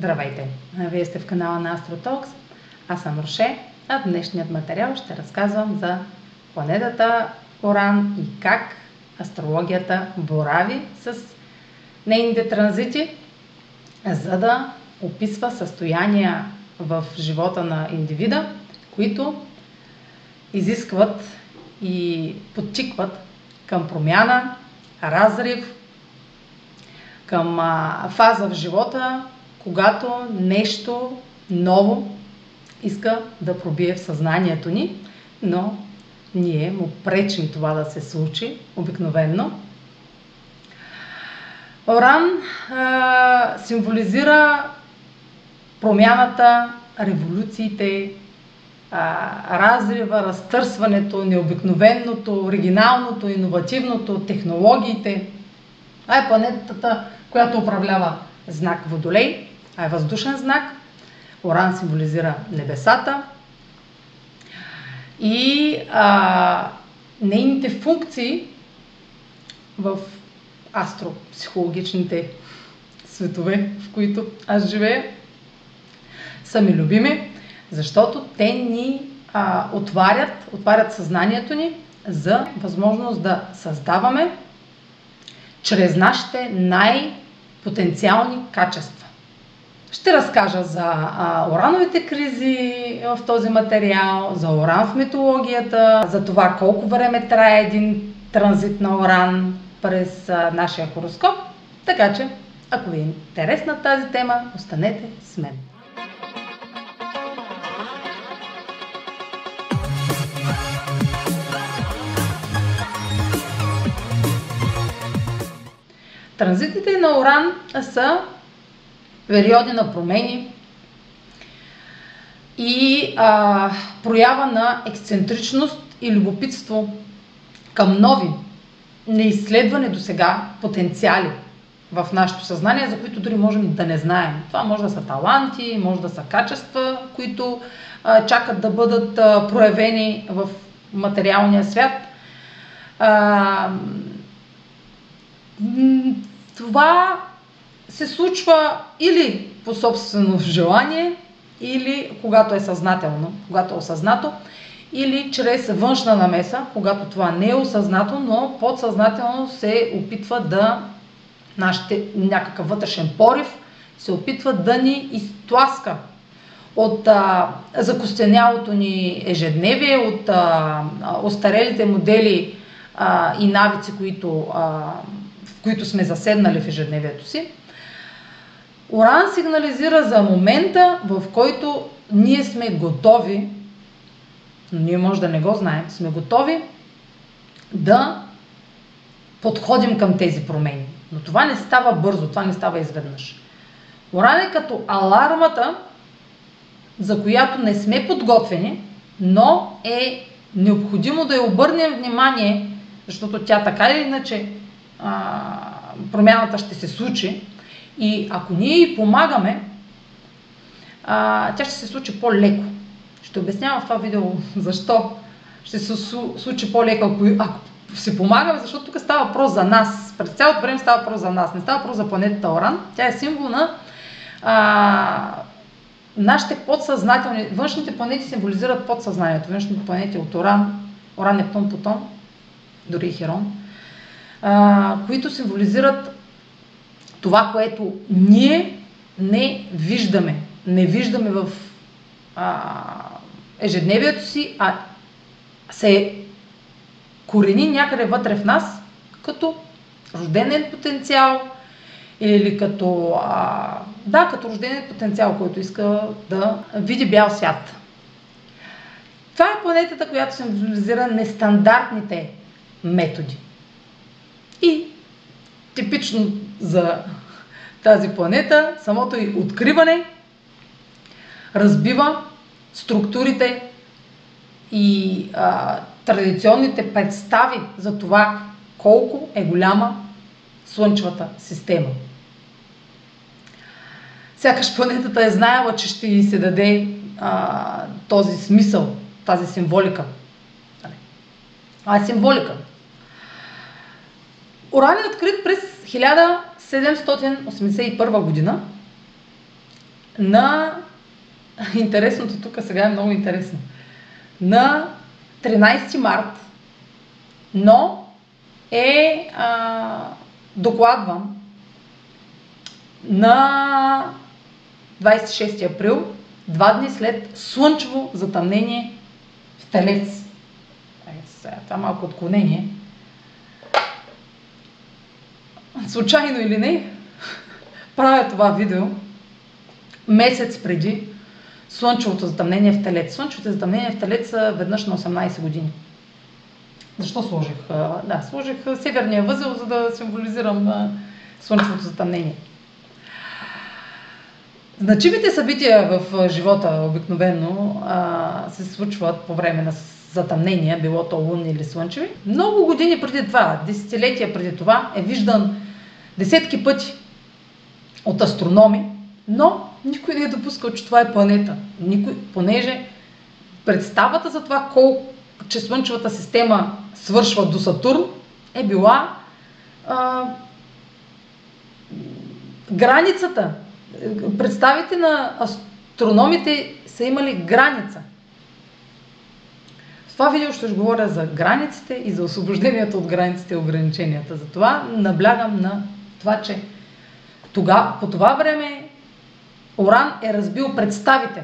Здравейте! Вие сте в канала на AstroTalks. Аз съм Роше, а днешният материал ще разказвам за планетата Оран и как астрологията борави с нейните транзити, за да описва състояния в живота на индивида, които изискват и подтикват към промяна, разрив, към фаза в живота, когато нещо ново иска да пробие в съзнанието ни, но ние му пречим това да се случи обикновенно. Оран а, символизира промяната, революциите, а, разрива, разтърсването, необикновеното, оригиналното, иновативното, технологиите. Това е планетата, която управлява знак Водолей, а е въздушен знак. Оран символизира небесата. И а, нейните функции в астропсихологичните светове, в които аз живея, са ми любими, защото те ни а, отварят, отварят съзнанието ни за възможност да създаваме чрез нашите най-потенциални качества. Ще разкажа за а, урановите кризи в този материал, за уран в митологията, за това колко време трае един транзит на уран през а, нашия хороскоп. Така че, ако ви е интересна тази тема, останете с мен. Транзитите на Оран са периоди на промени и а, проява на ексцентричност и любопитство към нови, неизследвани до сега потенциали в нашето съзнание, за които дори можем да не знаем. Това може да са таланти, може да са качества, които а, чакат да бъдат а, проявени в материалния свят. А, това се случва или по собствено желание, или когато е съзнателно, когато е осъзнато, или чрез външна намеса, когато това не е осъзнато, но подсъзнателно се опитва да нашите някакъв вътрешен порив се опитва да ни изтласка от а, закостенялото ни ежедневие, от а, остарелите модели а, и навици, които а, които сме заседнали в ежедневието си. Оран сигнализира за момента, в който ние сме готови, но ние може да не го знаем, сме готови да подходим към тези промени. Но това не става бързо, това не става изведнъж. Оран е като алармата, за която не сме подготвени, но е необходимо да я обърнем внимание, защото тя така или иначе а, промяната ще се случи и ако ние й помагаме, а, тя ще се случи по-леко. Ще обяснявам в това видео защо ще се случи по-леко, ако, ако си помагаме, защото тук става въпрос за нас. През цялото време става въпрос за нас. Не става въпрос за планетата Оран. Тя е символ на а, нашите подсъзнателни. Външните планети символизират подсъзнанието. Външните планети от Оран, Оран, Нептун, Плутон, дори и Херон а, които символизират това, което ние не виждаме. Не виждаме в а, ежедневието си, а се корени някъде вътре в нас, като рожденен потенциал или като, а, да, като рожденен потенциал, който иска да види бял свят. Това е планетата, която символизира нестандартните методи. И типично за тази планета, самото и откриване разбива структурите и а, традиционните представи за това колко е голяма Слънчевата система. Сякаш планетата е знаела, че ще й се даде а, този смисъл, тази символика. Това е символика. Уран е открит през 1781 година на интересното тук сега е много интересно. На 13 март, но е а, докладван на 26 април, два дни след слънчево затъмнение в Телец. Е, сега, това малко отклонение. Случайно или не, правя това видео месец преди слънчевото затъмнение в Телец. Слънчевото затъмнение в Телец са веднъж на 18 години. Защо сложих? Да, сложих северния възел, за да символизирам слънчевото затъмнение. Значимите събития в живота обикновено се случват по време на затъмнения, било то лунни или слънчеви. Много години преди това, десетилетия преди това е виждан десетки пъти от астрономи, но никой не е допускал, че това е планета. Никой, понеже представата за това колко, че Слънчевата система свършва до Сатурн, е била а, границата. Представите на астрономите са имали граница. В това видео ще говоря за границите и за освобождението от границите и ограниченията. Затова наблягам на това, че тога, по това време Оран е разбил представите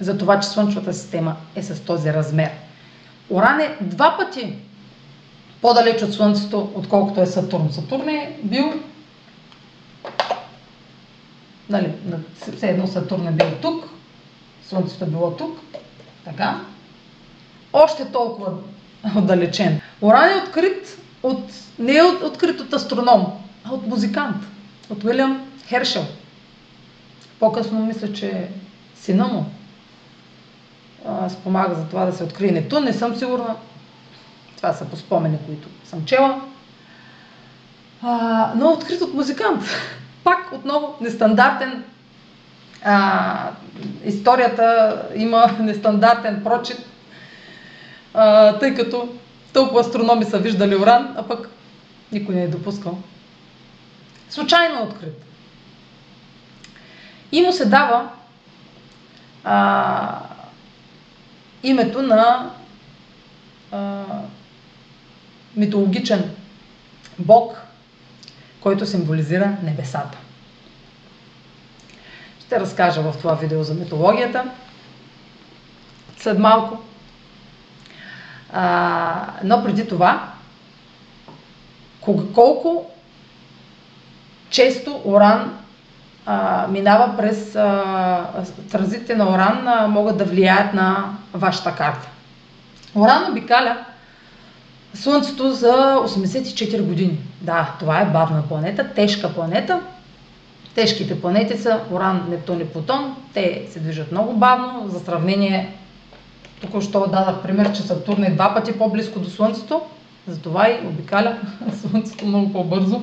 за това, че Слънчевата система е с този размер. Оран е два пъти по-далеч от Слънцето, отколкото е Сатурн. Сатурн е бил нали, все едно Сатурн е бил тук, Слънцето е било тук, така. Още толкова отдалечен. Оран е открит от, не е открит от астроном, а от музикант, от Уилям Хершел. По-късно мисля, че сина му спомага за това да се открие Нептун. Не съм сигурна. Това са по спомени, които съм чела. А, но открит от музикант. Пак отново нестандартен. А, историята има нестандартен прочит, а, тъй като толкова астрономи са виждали Оран, а пък никой не е допускал. Случайно открит. И му се дава а, името на а, митологичен бог, който символизира небесата. Ще разкажа в това видео за митологията след малко. А, но преди това, колко често Оран а, минава през а, транзитите на Оран, а, могат да влияят на вашата карта. Оран обикаля Слънцето за 84 години. Да, това е бавна планета, тежка планета. Тежките планети са Оран, Нептун и Плутон. Те се движат много бавно. За сравнение, току-що дадах пример, че Сатурн е два пъти по-близко до Слънцето. Затова и обикаля Слънцето много по-бързо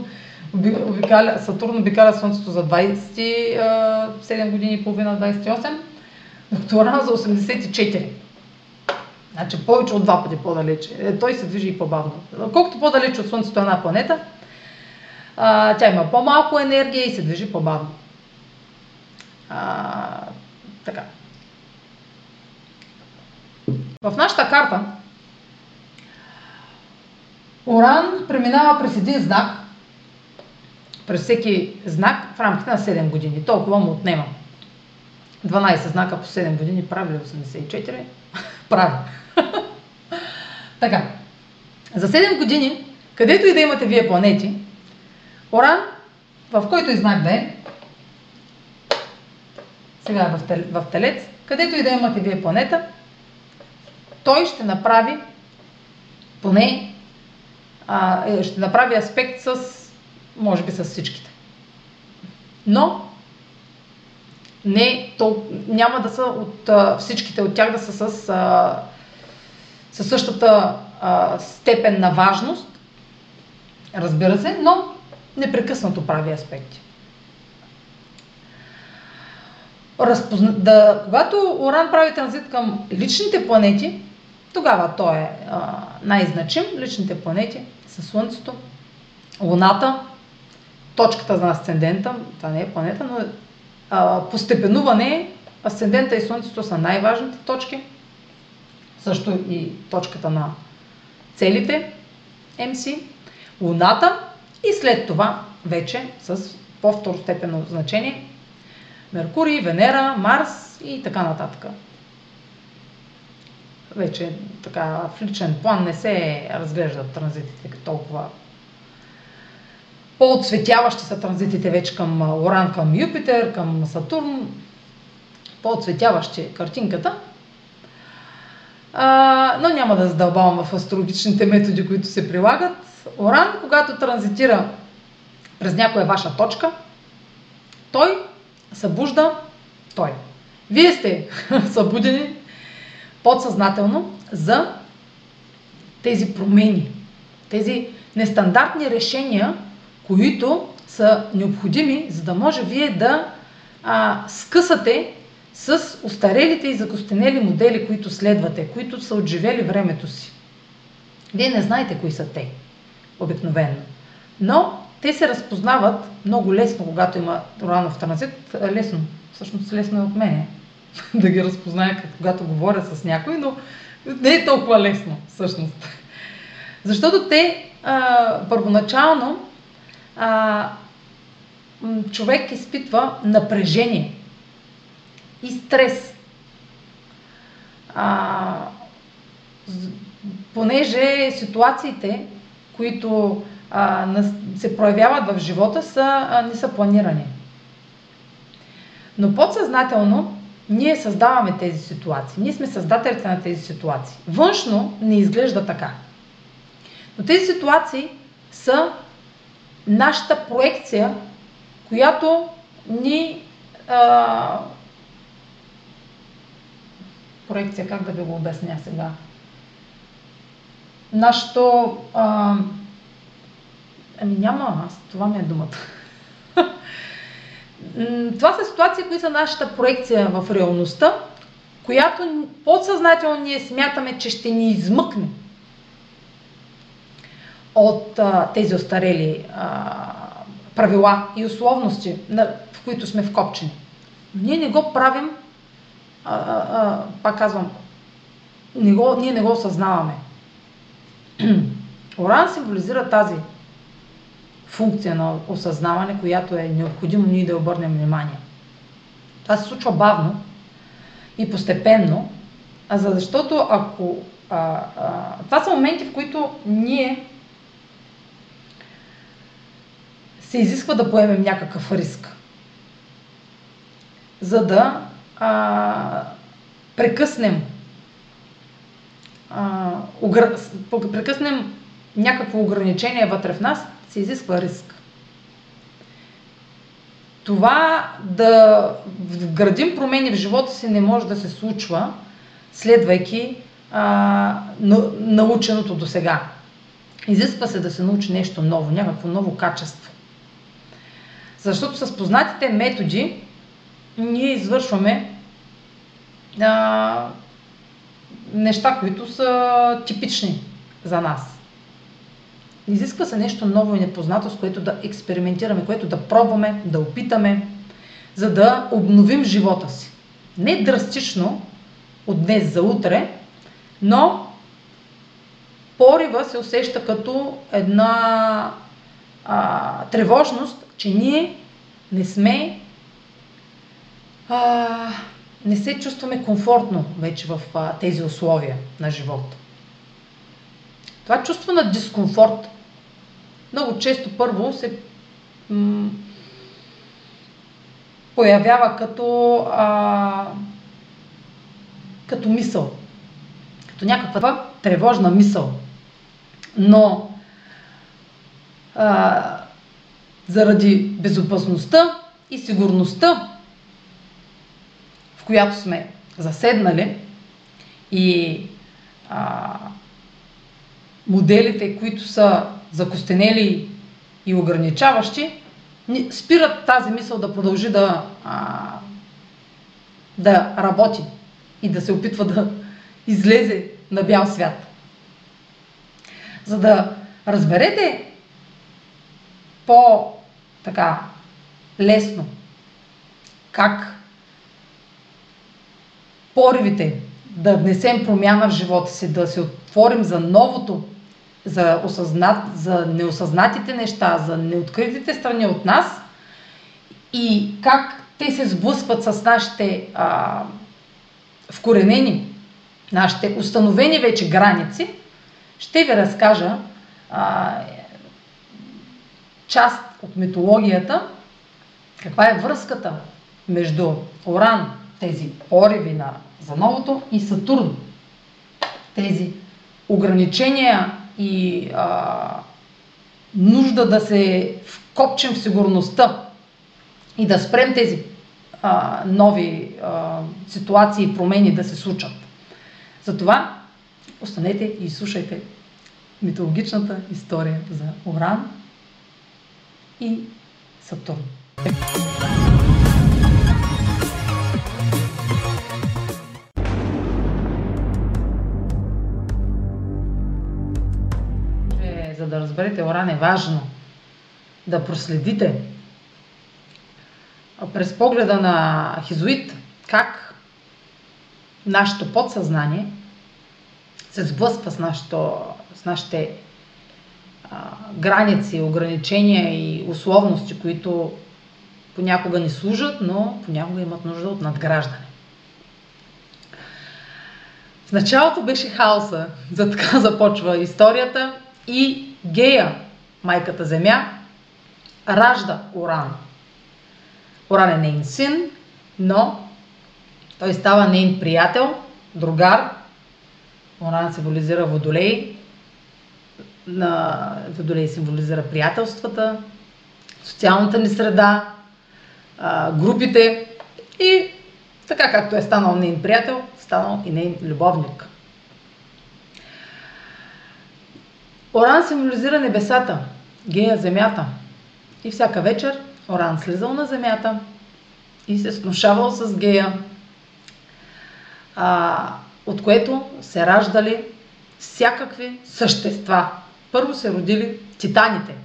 обикаля, Сатурн обикаля Слънцето за 27 години и половина, 28, докато Уран за 84. Значи повече от два пъти по-далече. Е, той се движи и по-бавно. Колкото по-далече от Слънцето е една планета, а, тя има по-малко енергия и се движи по-бавно. А, така. В нашата карта Оран преминава през един знак, през всеки знак в рамките на 7 години. Толкова му отнема. 12 знака по 7 години прави ли 84? прави. така. За 7 години, където и да имате вие планети, Оран, в който и знак да е, сега е в, в Телец, където и да имате вие планета, той ще направи поне а, е, ще направи аспект с може би с всичките. Но не, то, няма да са от а, всичките от тях да са с, а, със същата а, степен на важност, разбира се, но непрекъснато прави аспекти. Разпозна... Да, когато Оран прави транзит към личните планети, тогава той е най-значим. Личните планети са Слънцето, Луната, точката на асцендента, това не е планета, но а, постепенуване, асцендента и Слънцето са най-важните точки. Също и точката на целите МС. Луната и след това вече с по-второстепенно значение Меркурий, Венера, Марс и така нататък. Вече така в личен план не се разглеждат транзитите като толкова по-отсветяващи са транзитите вече към Оран, към Юпитер, към Сатурн, по-отсветяващи картинката. А, но няма да задълбавам в астрологичните методи, които се прилагат. Оран, когато транзитира през някоя ваша точка, той събужда той. Вие сте събудени подсъзнателно за тези промени, тези нестандартни решения, които са необходими, за да може вие да а, скъсате с устарелите и закостенели модели, които следвате, които са отживели времето си. Вие не знаете кои са те, обикновено. Но те се разпознават много лесно, когато има уранов транзит. Лесно, всъщност лесно е от мене да ги разпозная, когато говоря с някой, но не е толкова лесно, всъщност. Защото те а, първоначално а, човек изпитва напрежение и стрес. А, понеже ситуациите, които а, се проявяват в живота, са, а, не са планирани. Но подсъзнателно ние създаваме тези ситуации. Ние сме създателите на тези ситуации. Външно не изглежда така. Но тези ситуации са нашата проекция, която ни. А, проекция, как да ви го обясня сега? Нашето. А, ами няма, аз, това ми е думата. това са ситуации, които са нашата проекция в реалността, която подсъзнателно ние смятаме, че ще ни измъкне от а, тези остарели а, правила и условности, на, в които сме вкопчени. Ние не го правим, а, а, а, пак казвам, не го, ние не го осъзнаваме. Оран символизира тази функция на осъзнаване, която е необходимо ние да обърнем внимание. Това се случва бавно и постепенно, а за защото ако... А, а, това са моменти, в които ние се изисква да поемем някакъв риск, за да а, прекъснем а, огр... прекъснем някакво ограничение вътре в нас, се изисква риск. Това да вградим промени в живота си не може да се случва, следвайки а, наученото до сега. Изисква се да се научи нещо ново, някакво ново качество. Защото с познатите методи ние извършваме а, неща, които са типични за нас. Изисква се нещо ново и непознато, с което да експериментираме, което да пробваме, да опитаме, за да обновим живота си. Не драстично, от днес за утре, но порива се усеща като една а, тревожност, че ние не сме, а, не се чувстваме комфортно вече в а, тези условия на живота. Това чувство на дискомфорт много често първо се м- появява като, а, като мисъл, като някаква тревожна мисъл. Но а, заради безопасността и сигурността, в която сме заседнали и а, моделите, които са закостенели и ограничаващи, спират тази мисъл да продължи да, а, да работи и да се опитва да излезе на бял свят. За да разберете по така лесно как поривите да внесем промяна в живота си, да се отворим за новото, за, осъзнат, за неосъзнатите неща, за неоткритите страни от нас и как те се сблъскват с нашите а, вкоренени, нашите установени вече граници, ще ви разкажа а, част от митологията, каква е връзката между Оран, тези пориви на, за новото, и Сатурн. Тези ограничения и а, нужда да се вкопчем в сигурността и да спрем тези а, нови а, ситуации и промени да се случат. Затова останете и слушайте митологичната история за Оран и Сатурн. Разберете Оран е важно да проследите през погледа на Хизуит как нашето подсъзнание се сблъсква с, нашото, с нашите а, граници, ограничения и условности, които понякога ни служат, но понякога имат нужда от надграждане. В началото беше хаоса, за така започва историята и Гея, майката Земя, ражда Уран. Уран е нейн син, но той става нейн приятел, другар. Уран символизира водолей. На водолей символизира приятелствата, социалната ни среда, групите и така както е станал нейн приятел, станал и нейн любовник. Оран символизира небесата, гея земята. И всяка вечер Оран слизал на земята и се снушавал с гея, а, от което се раждали всякакви същества. Първо се родили титаните,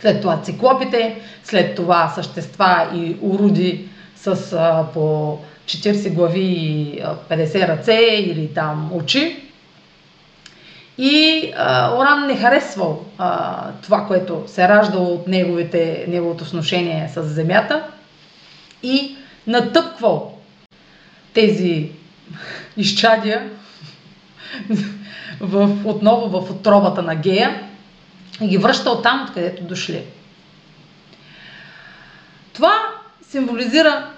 след това циклопите, след това същества и уроди с а, по 40 глави и 50 ръце или там очи. И Оран не харесвал това, което се е раждало от неговите, неговото сношение с земята и натъпквал тези изчадия в, отново в отробата на Гея и ги връщал там, откъдето дошли. Това символизира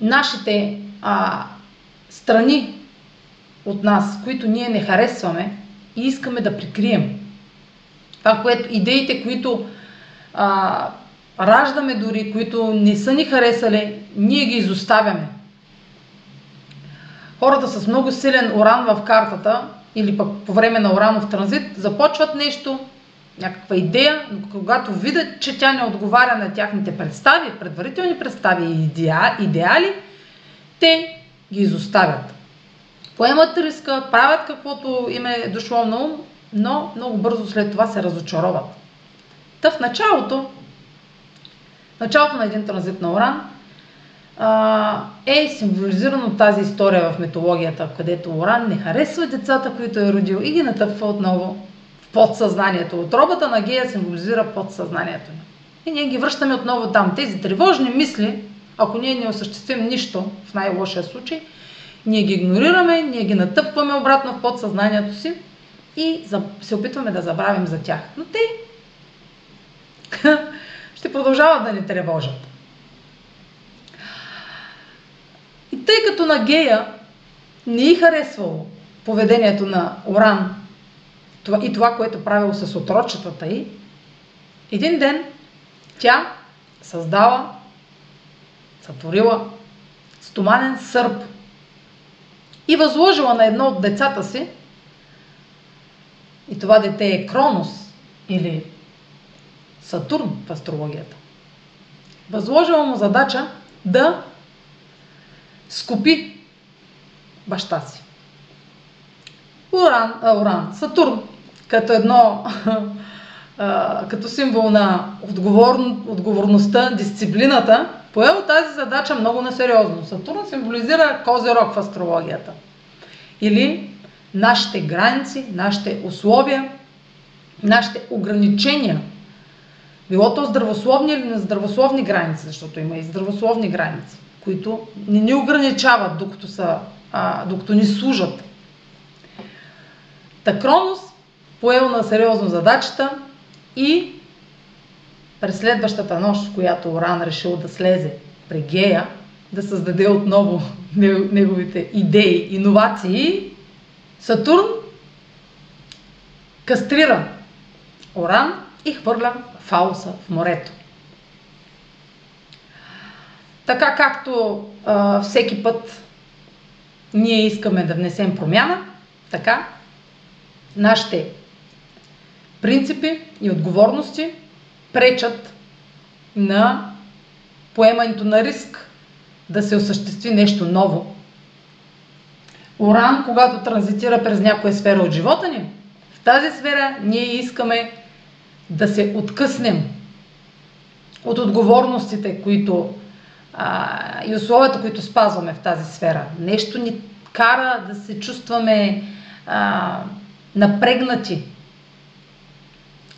нашите а, страни от нас, които ние не харесваме и искаме да прикрием. Това, което, идеите, които а, раждаме дори, които не са ни харесали, ние ги изоставяме. Хората с много силен уран в картата или пък по време на уранов транзит започват нещо, някаква идея, но когато видят, че тя не отговаря на тяхните представи, предварителни представи и идеали, те ги изоставят поемат риска, правят каквото им е дошло на ум, но много бързо след това се разочароват. Та в началото, началото на един транзит на Оран, е символизирано тази история в митологията, където Оран не харесва децата, които е родил и ги натъпва отново в подсъзнанието. Отробата на Гея символизира подсъзнанието ни. И ние ги връщаме отново там. Тези тревожни мисли, ако ние не осъществим нищо, в най-лошия случай, ние ги игнорираме, ние ги натъпваме обратно в подсъзнанието си и се опитваме да забравим за тях. Но те ще продължават да ни тревожат. И тъй като на Гея не и харесвало поведението на Оран и това, което правило с отрочетата й, един ден тя създава, сътворила стоманен сърп – и възложила на едно от децата си, и това дете е Кронос или Сатурн в астрологията. Възложила му задача да скупи баща си. Уран, а, Уран, Сатурн, като едно, а, като символ на отговор, отговорността, дисциплината поел тази задача много насериозно. Сатурн символизира козерог в астрологията. Или нашите граници, нашите условия, нашите ограничения. Било то здравословни или нездравословни граници, защото има и здравословни граници, които не ни ограничават, докато, са, а, докато ни служат. Та Кронос поел на сериозно задачата и през следващата нощ, която Оран решил да слезе при Гея, да създаде отново неговите идеи, иновации, Сатурн кастрира Оран и хвърля Фауса в морето. Така както а, всеки път ние искаме да внесем промяна, така нашите принципи и отговорности пречат на поемането на риск да се осъществи нещо ново. Оран, когато транзитира през някоя сфера от живота ни, в тази сфера ние искаме да се откъснем от отговорностите, които а, и условията, които спазваме в тази сфера. Нещо ни кара да се чувстваме а, напрегнати.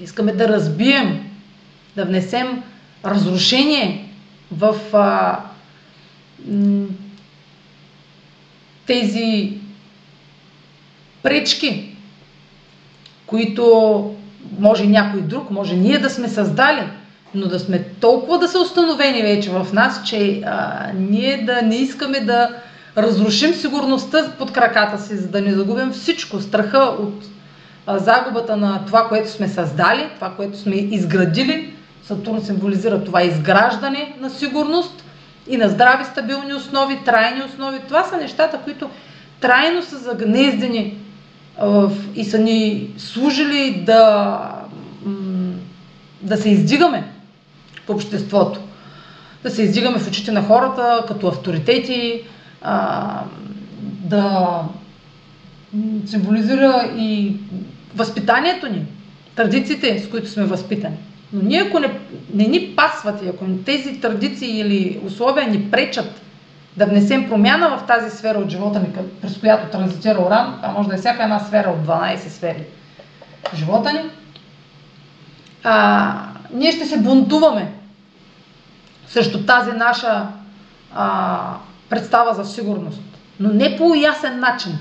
Искаме да разбием, да внесем разрушение в а, тези пречки, които може някой друг, може ние да сме създали, но да сме толкова да са установени вече в нас, че а, ние да не искаме да разрушим сигурността под краката си, за да не загубим всичко, страха от а, загубата на това, което сме създали, това, което сме изградили. Сатурн символизира това изграждане на сигурност и на здрави, стабилни основи, трайни основи. Това са нещата, които трайно са загнездени и са ни служили да, да се издигаме в обществото. Да се издигаме в очите на хората като авторитети, да символизира и възпитанието ни, традициите, с които сме възпитани. Но ние ако не, не ни пасват и ако тези традиции или условия ни пречат да внесем промяна в тази сфера от живота ни, през която транзитира Оран, а може да е всяка една сфера от 12 сфери живота ни, а, ние ще се бунтуваме срещу тази наша а, представа за сигурност, но не по ясен начин.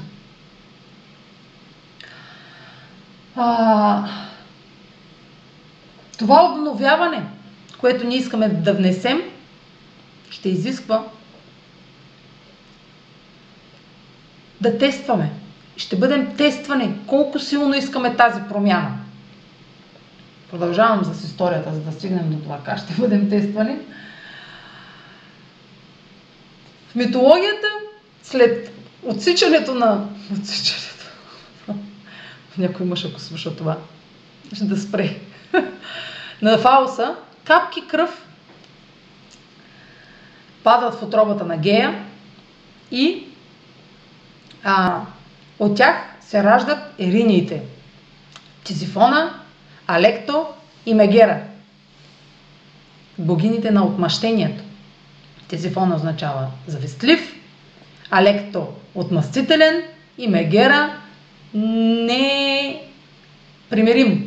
А, това обновяване, което ние искаме да внесем, ще изисква да тестваме. Ще бъдем тествани колко силно искаме тази промяна. Продължавам с историята, за да стигнем до това как ще бъдем тествани. В митологията, след отсичането на... Отсичането. Някой мъж, ако слуша това, ще да спре. на Фауса, капки кръв падат в отробата на Гея и а, от тях се раждат ериниите. Тизифона, Алекто и Мегера. Богините на отмъщението. Тизифона означава завистлив, Алекто отмъстителен и Мегера непримирим.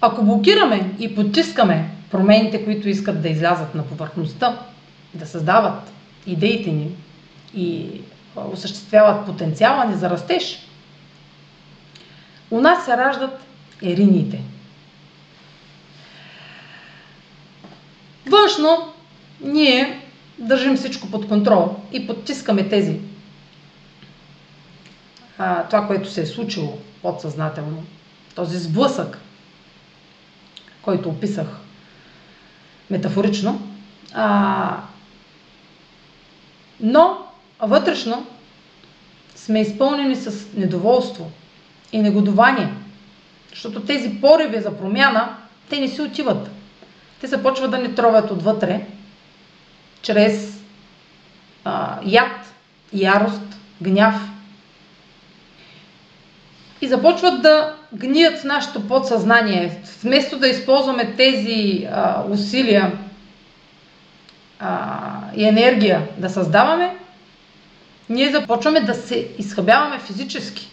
Ако блокираме и потискаме промените, които искат да излязат на повърхността, да създават идеите ни и осъществяват потенциала ни за растеж, у нас се раждат ериниите. Външно ние държим всичко под контрол и подтискаме тези. А, това, което се е случило подсъзнателно, този сблъсък, който описах метафорично, а, но вътрешно сме изпълнени с недоволство и негодование, защото тези пориви за промяна, те не си отиват. Те започват да ни тровят отвътре, чрез а, яд, ярост, гняв. и започват да гният в нашето подсъзнание. Вместо да използваме тези а, усилия а, и енергия да създаваме, ние започваме да се изхъбяваме физически.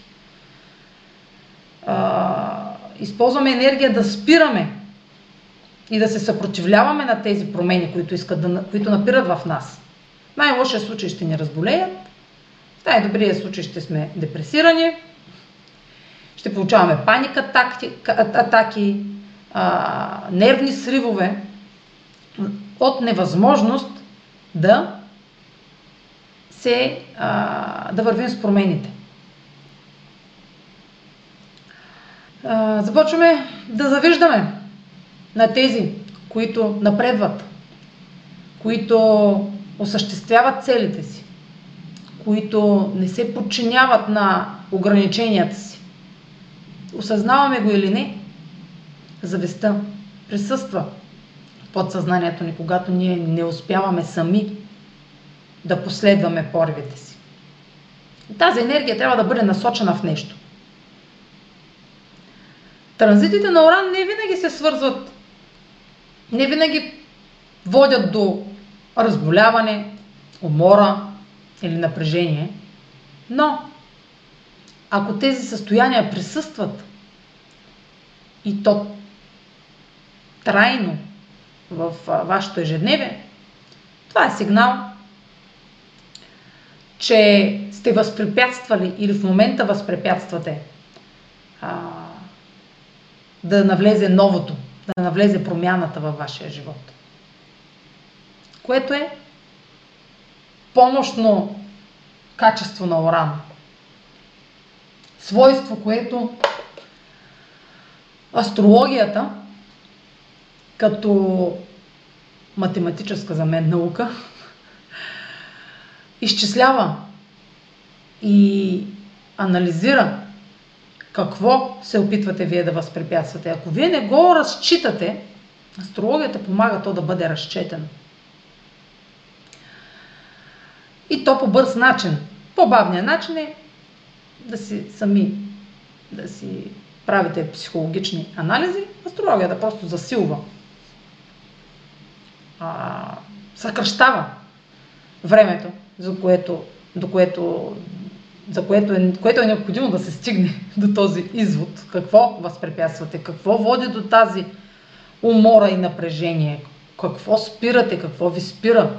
А, използваме енергия да спираме и да се съпротивляваме на тези промени, които, искат да, които напират в нас. Най-лошия случай ще ни разболеят, в най-добрия случай ще сме депресирани, ще получаваме паника, атаки, атаки а, нервни сривове от невъзможност да се, а, да вървим с промените. А, започваме да завиждаме на тези, които напредват, които осъществяват целите си, които не се подчиняват на ограниченията си. Осъзнаваме го или не, завестта присъства в подсъзнанието ни, когато ние не успяваме сами да последваме порвите си. Тази енергия трябва да бъде насочена в нещо. Транзитите на Оран не винаги се свързват, не винаги водят до разболяване, умора или напрежение, но ако тези състояния присъстват и то трайно в вашето ежедневие, това е сигнал, че сте възпрепятствали или в момента възпрепятствате а, да навлезе новото, да навлезе промяната във вашия живот. Което е помощно качество на уран. Свойство, което астрологията като математическа за мен наука изчислява и анализира какво се опитвате вие да възпрепятствате. Ако вие не го разчитате, астрологията помага то да бъде разчетено. И то по бърз начин. По-бавният начин е да си сами, да си правите психологични анализи, астрологията просто засилва, а, съкръщава времето, за което, до което, за което е, което е необходимо да се стигне до този извод. Какво възпрепятствате, какво води до тази умора и напрежение, какво спирате, какво ви спира.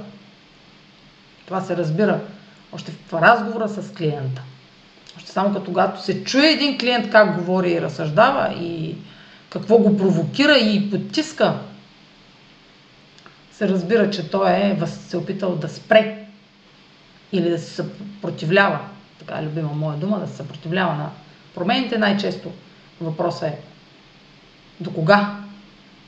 Това се разбира още в разговора с клиента. Само като когато се чуе един клиент как говори и разсъждава и какво го провокира и потиска, се разбира, че той е се опитал да спре или да се съпротивлява, така е любима моя дума, да се съпротивлява на промените. Най-често въпросът е до кога?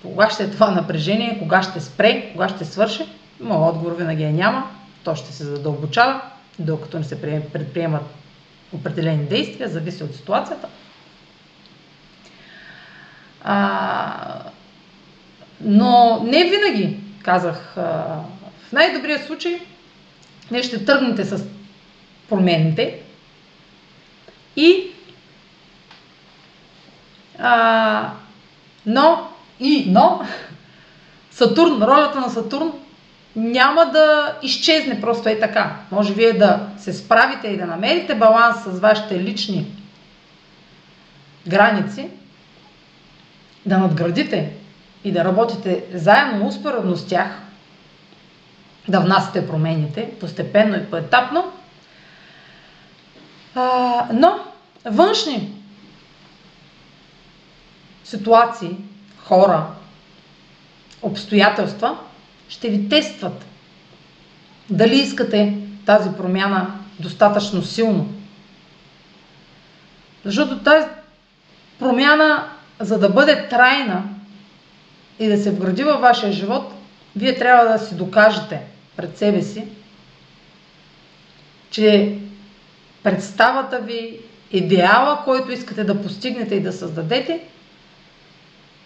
До кога ще е това напрежение? Кога ще спре? Кога ще свърши? Моят отговор винаги е няма. То ще се задълбочава, докато не се предприемат определени действия, зависи от ситуацията. А, но не винаги, казах, в най-добрия случай вие ще тръгнете с промените и а, но и но Сатурн, ролята на Сатурн няма да изчезне просто е така. Може вие да се справите и да намерите баланс с вашите лични граници, да надградите и да работите заедно успоредно с тях, да внасяте промените постепенно и поетапно, но външни ситуации, хора, обстоятелства ще ви тестват дали искате тази промяна достатъчно силно. Защото тази промяна, за да бъде трайна и да се вгради във вашия живот, вие трябва да си докажете пред себе си, че представата ви, идеала, който искате да постигнете и да създадете,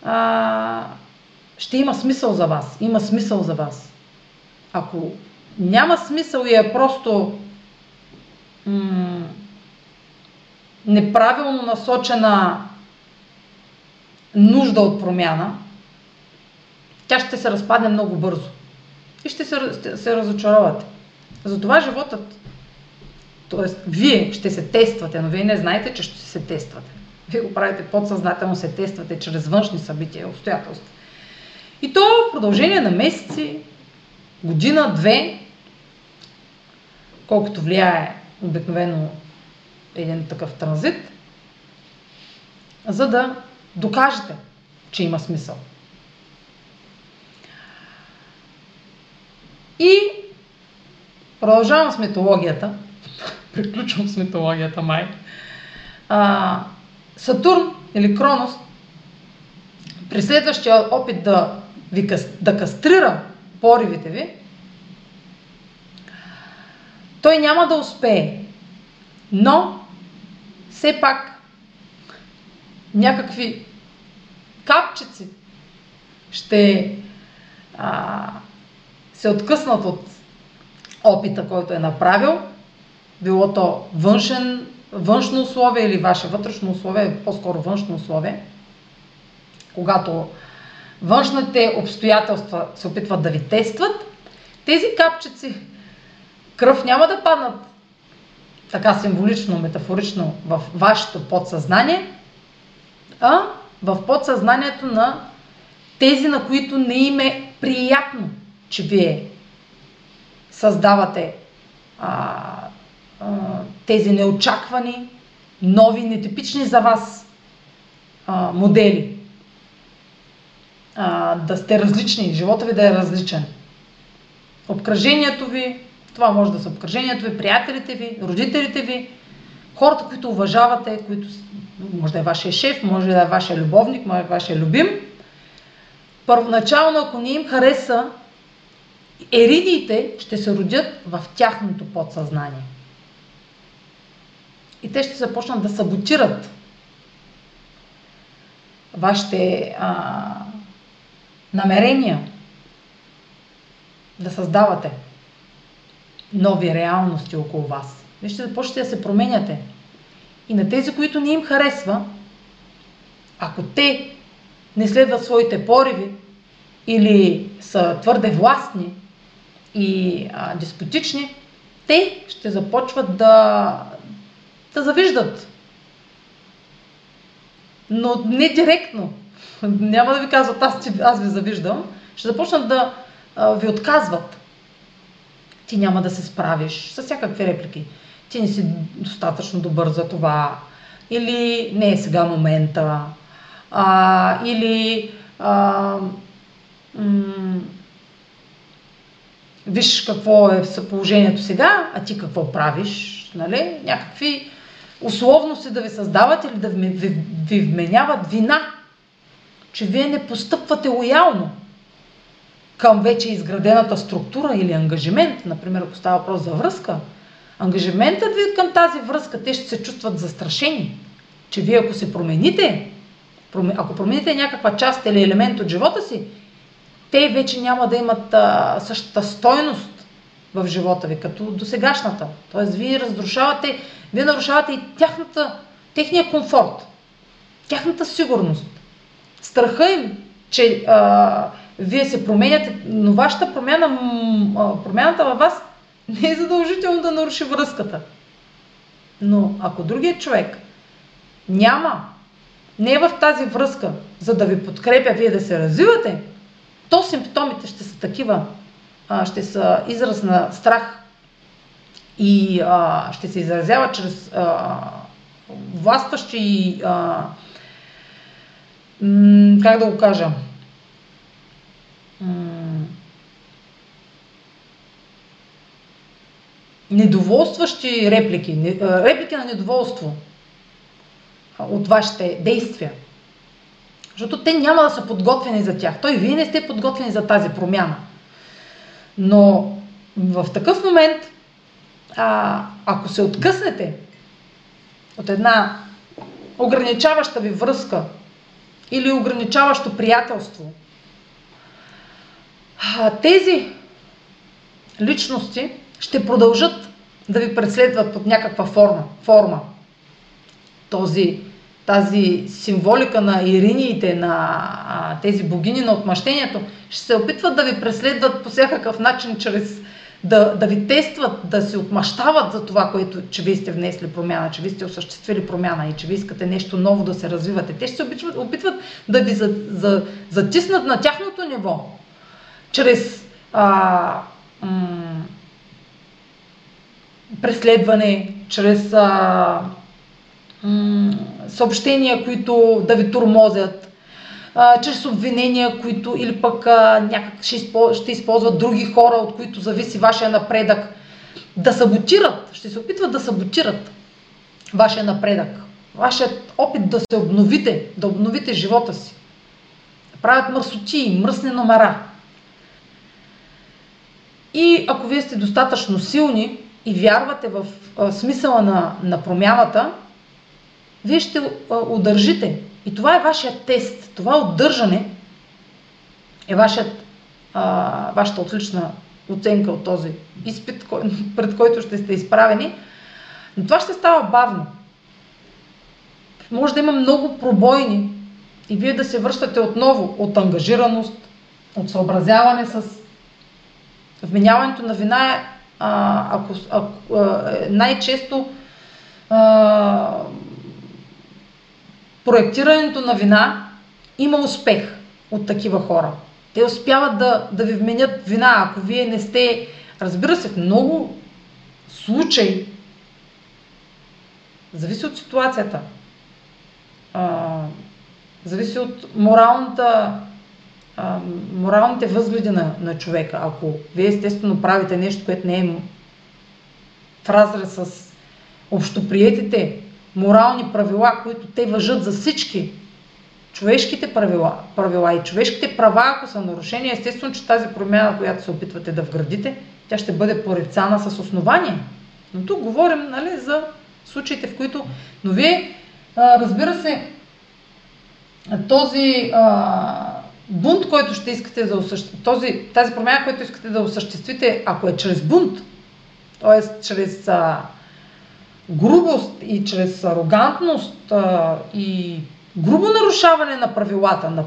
а, ще има смисъл за вас. Има смисъл за вас. Ако няма смисъл и е просто м- неправилно насочена нужда от промяна, тя ще се разпадне много бързо. И ще се, ще се разочаровате. Затова животът, т.е. вие ще се тествате, но вие не знаете, че ще се тествате. Вие го правите подсъзнателно, се тествате чрез външни събития, обстоятелства. И то в продължение на месеци, година, две, колкото влияе обикновено един такъв транзит, за да докажете, че има смисъл. И продължавам с митологията. Приключвам с митологията май. А, Сатурн или Кронос при следващия опит да, ви, да кастрира поривите ви, той няма да успее. Но, все пак, някакви капчици ще а, се откъснат от опита, който е направил, било то външен, външно условие или ваше вътрешно условие, по-скоро външно условие, когато външните обстоятелства се опитват да ви тестват, тези капчици кръв няма да паднат така символично, метафорично в вашето подсъзнание, а в подсъзнанието на тези, на които не им е приятно, че вие създавате а, а, тези неочаквани, нови, нетипични за вас а, модели. А, да сте различни, живота ви да е различен. Обкръжението ви, това може да са обкръжението ви, приятелите ви, родителите ви, хората, които уважавате, които може да е вашия шеф, може да е вашия любовник, може да е вашия любим. Първоначално, ако не им хареса, еридиите ще се родят в тяхното подсъзнание. И те ще започнат да саботират вашите а, намерения да създавате нови реалности около вас. Вие ще започнете да се променяте. И на тези, които не им харесва, ако те не следват своите пориви или са твърде властни и а, деспотични, те ще започват да, да завиждат. Но не директно. Няма да ви казват аз, аз ви завиждам. Ще започнат да а, ви отказват ти няма да се справиш с всякакви реплики. Ти не си достатъчно добър за това. Или не е сега момента. А, или а, м- виж какво е положението сега, а ти какво правиш. Нали? Някакви условности да ви създават или да ви, ви, ви вменяват вина, че вие не постъпвате лоялно към вече изградената структура или ангажимент, например, ако става въпрос за връзка, ангажиментът ви към тази връзка, те ще се чувстват застрашени, че вие ако се промените, ако промените някаква част или елемент от живота си, те вече няма да имат а, същата стойност в живота ви, като досегашната. Тоест, вие разрушавате, вие нарушавате и тяхната, техния комфорт, тяхната сигурност. Страха им, че а, вие се променяте, но вашата промяна, промяната във вас не е задължително да наруши връзката. Но ако другият човек няма, не е в тази връзка, за да ви подкрепя вие да се развивате, то симптомите ще са такива, ще са израз на страх и а, ще се изразява чрез а, властващи и а, м- как да го кажа, недоволстващи реплики, реплики на недоволство от вашите действия. Защото те няма да са подготвени за тях. Той вие не сте подготвени за тази промяна. Но в такъв момент, а, ако се откъснете от една ограничаваща ви връзка или ограничаващо приятелство, тези личности ще продължат да ви преследват под някаква форма. форма. този, тази символика на ириниите, на а, тези богини на отмъщението, ще се опитват да ви преследват по всякакъв начин, чрез да, да ви тестват, да се отмъщават за това, което, че вие сте внесли промяна, че вие сте осъществили промяна и че вие искате нещо ново да се развивате. Те ще се опитват, опитват да ви за, за, затиснат на тяхното ниво, чрез а, м- преследване, чрез а, м- съобщения, които да ви турмозят, а, чрез обвинения, които или пък а, някак ще, използват, ще използват други хора, от които зависи вашия напредък, да саботират, ще се опитват да саботират вашия напредък, вашият опит да се обновите, да обновите живота си. Правят мърсоти, мръсни номера. И ако вие сте достатъчно силни и вярвате в а, смисъла на, на промяната, вие ще удържите. И това е вашия тест. Това удържане е вашият, а, вашата отлична оценка от този изпит, кой, пред който ще сте изправени. Но това ще става бавно. Може да има много пробойни и вие да се връщате отново от ангажираност, от съобразяване с Вменяването на вина е, ако, ако, най-често а, проектирането на вина има успех от такива хора. Те успяват да, да ви вменят вина, ако вие не сте, разбира се, в много случаи, зависи от ситуацията, а, зависи от моралната а, моралните възгледи на, на човека. Ако вие естествено правите нещо, което не е в разрез с общоприетите морални правила, които те въжат за всички човешките правила, правила и човешките права, ако са нарушени, естествено, че тази промяна, която се опитвате да вградите, тя ще бъде порицана с основание. Но тук говорим нали, за случаите, в които... Но вие, разбира се, този а, бунт, който ще искате да осъществите, този, тази промяна, която искате да осъществите, ако е чрез бунт, т.е. чрез а, грубост и чрез арогантност а, и грубо нарушаване на правилата, на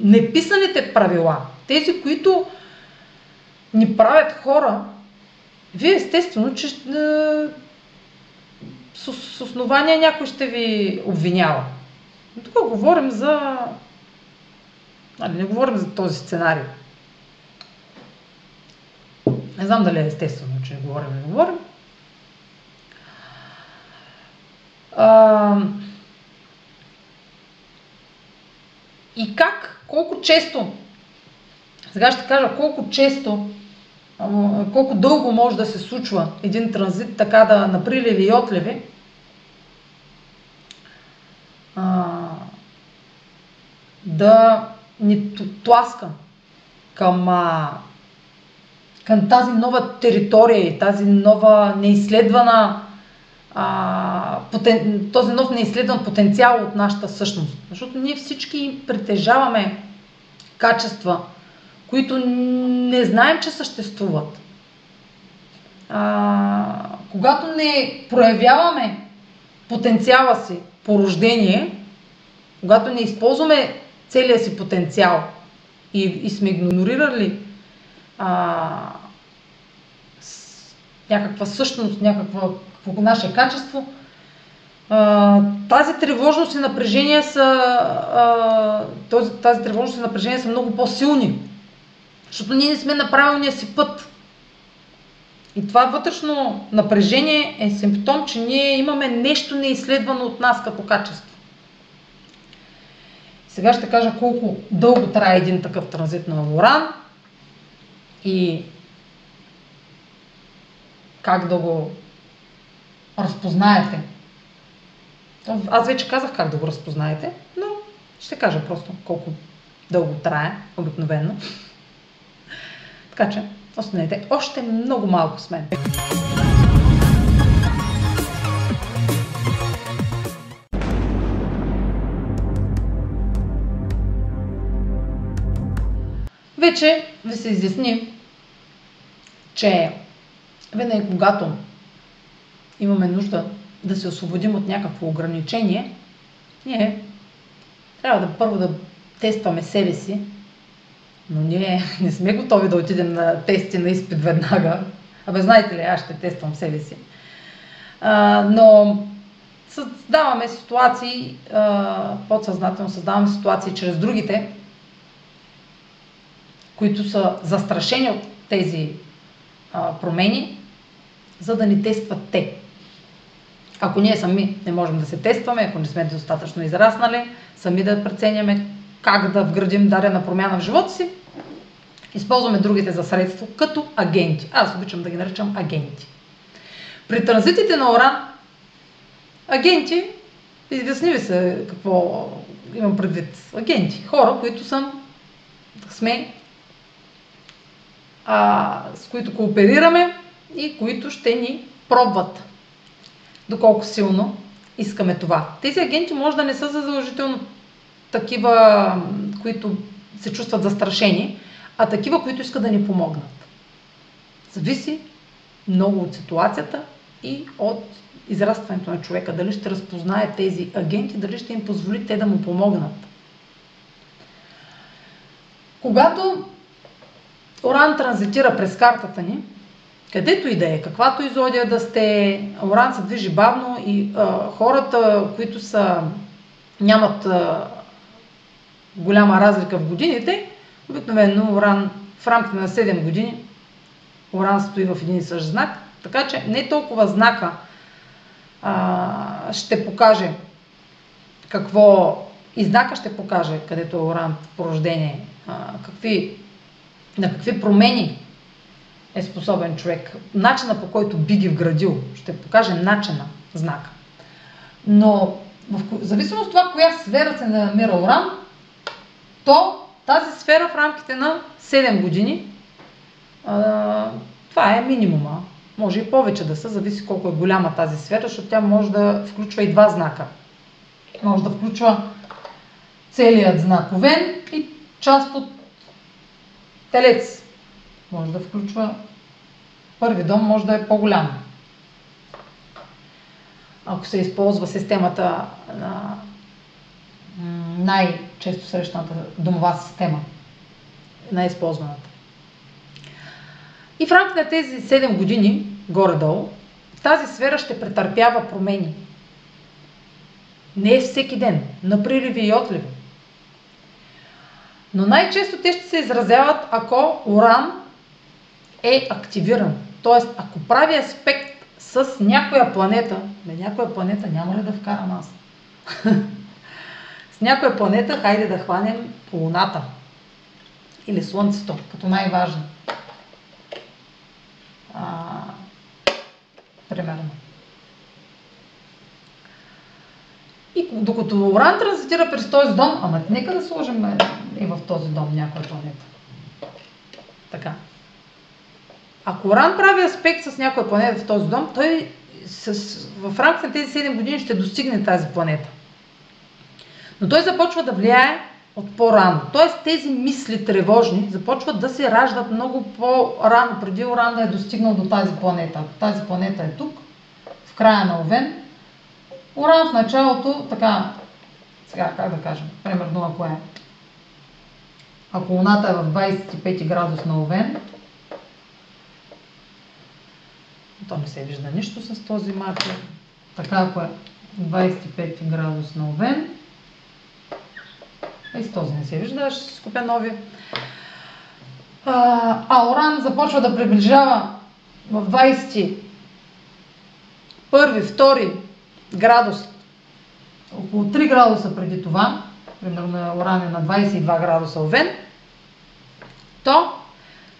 неписаните правила, тези, които ни правят хора, вие естествено, че а, с, основание някой ще ви обвинява. Но тук говорим за Нали, не говорим за този сценарий. Не знам дали е естествено, че не говорим, не говорим. А, и как, колко често, сега ще кажа колко често, колко дълго може да се случва един транзит така да на приливи и отливи, да ни тласка към, към тази нова територия и тази нова неизследвана а, потен, този нов неизследван потенциал от нашата същност. Защото ние всички притежаваме качества, които не знаем, че съществуват. А, когато не проявяваме потенциала си по рождение, когато не използваме целия си потенциал и, и сме игнорирали а, някаква същност, някаква наше качество, тази тревожност и напрежение са, този, тази тревожност и напрежение са много по-силни. Защото ние не сме на правилния си път. И това вътрешно напрежение е симптом, че ние имаме нещо неизследвано от нас като качество. Сега ще кажа колко дълго трае един такъв транзит на Лоран и как да го разпознаете. Аз вече казах как да го разпознаете, но ще кажа просто колко дълго трае обикновено. Така че, останете още много малко с мен. Вече ви се изясни, че винаги когато имаме нужда да се освободим от някакво ограничение, ние трябва да първо да тестваме себе си, но ние не сме готови да отидем на тести на изпит веднага. Абе, знаете ли, аз ще тествам себе си. А, но създаваме ситуации, а, подсъзнателно създаваме ситуации чрез другите, които са застрашени от тези а, промени, за да ни тестват те. Ако ние сами не можем да се тестваме, ако не сме достатъчно израснали, сами да преценяме как да вградим дадена промяна в живота си, използваме другите за средство като агенти. Аз обичам да ги наричам агенти. При транзитите на Оран, агенти, изясни ви се какво имам предвид. Агенти, хора, които съм, сме, а, с които кооперираме и които ще ни пробват доколко силно искаме това. Тези агенти може да не са задължително такива, които се чувстват застрашени, а такива, които искат да ни помогнат. Зависи много от ситуацията и от израстването на човека. Дали ще разпознае тези агенти, дали ще им позволи те да му помогнат. Когато Оран транзитира през картата ни, където и да е, каквато изодия да сте, Оран се движи бавно и а, хората, които са, нямат а, голяма разлика в годините, обикновено Оран в рамките на 7 години Оран стои в един и същ знак, така че не толкова знака а, ще покаже какво и знака ще покаже, където е Оран по рождение, а, какви, на какви промени е способен човек. Начина по който би ги вградил, ще покаже начина, знака. Но в зависимост от това, коя сфера се намира Оран, то тази сфера в рамките на 7 години, а, това е минимума. Може и повече да са, зависи колко е голяма тази сфера, защото тя може да включва и два знака. Може да включва целият знак Овен и част от Телец. Може да включва първи дом, може да е по-голям. Ако се използва системата на най-често срещаната домова система, най-използваната. И в рамките на тези 7 години, горе-долу, тази сфера ще претърпява промени. Не е всеки ден, на приливи и отливи. Но най-често те ще се изразяват, ако Уран е активиран. Тоест, ако прави аспект с някоя планета, бе, някоя планета няма ли да вкарам аз? с някоя планета, хайде да хванем Луната или Слънцето, като най-важно. Примерно. И докато Оран транзитира през този дом, ама нека да сложим и в този дом някоя планета. Така. Ако Оран прави аспект с някоя планета в този дом, той с, в рамките на тези 7 години ще достигне тази планета. Но той започва да влияе от по-рано. Тоест тези мисли тревожни започват да се раждат много по-рано, преди Оран да е достигнал до тази планета. Тази планета е тук, в края на Овен, Оран в началото, така, сега как да кажем, примерно ако е, ако Луната е в 25 градус на Овен, то не се вижда нищо с този маркер. Така, ако е 25 градус на Овен, и с този не се вижда, ще си купя нови. А, Оран започва да приближава в 20 първи, втори градус, около 3 градуса преди това, примерно Оран е на 22 градуса Овен, то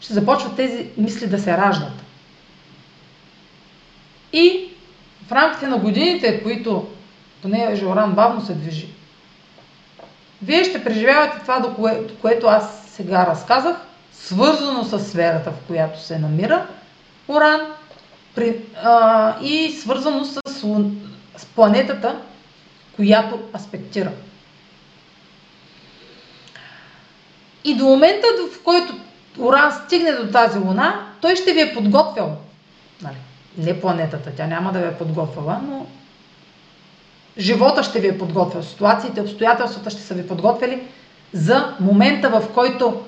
ще започват тези мисли да се раждат. И в рамките на годините, които поне Жоран бавно се движи, вие ще преживявате това, до, кое, до което аз сега разказах, свързано с сферата, в която се намира Уран при, а, и свързано с, с планетата, която аспектира. И до момента, в който Уран стигне до тази луна, той ще ви е подготвял. Нали? Не планетата, тя няма да ви е подготвила, но живота ще ви е подготвил, ситуациите, обстоятелствата ще са ви подготвили за момента, в който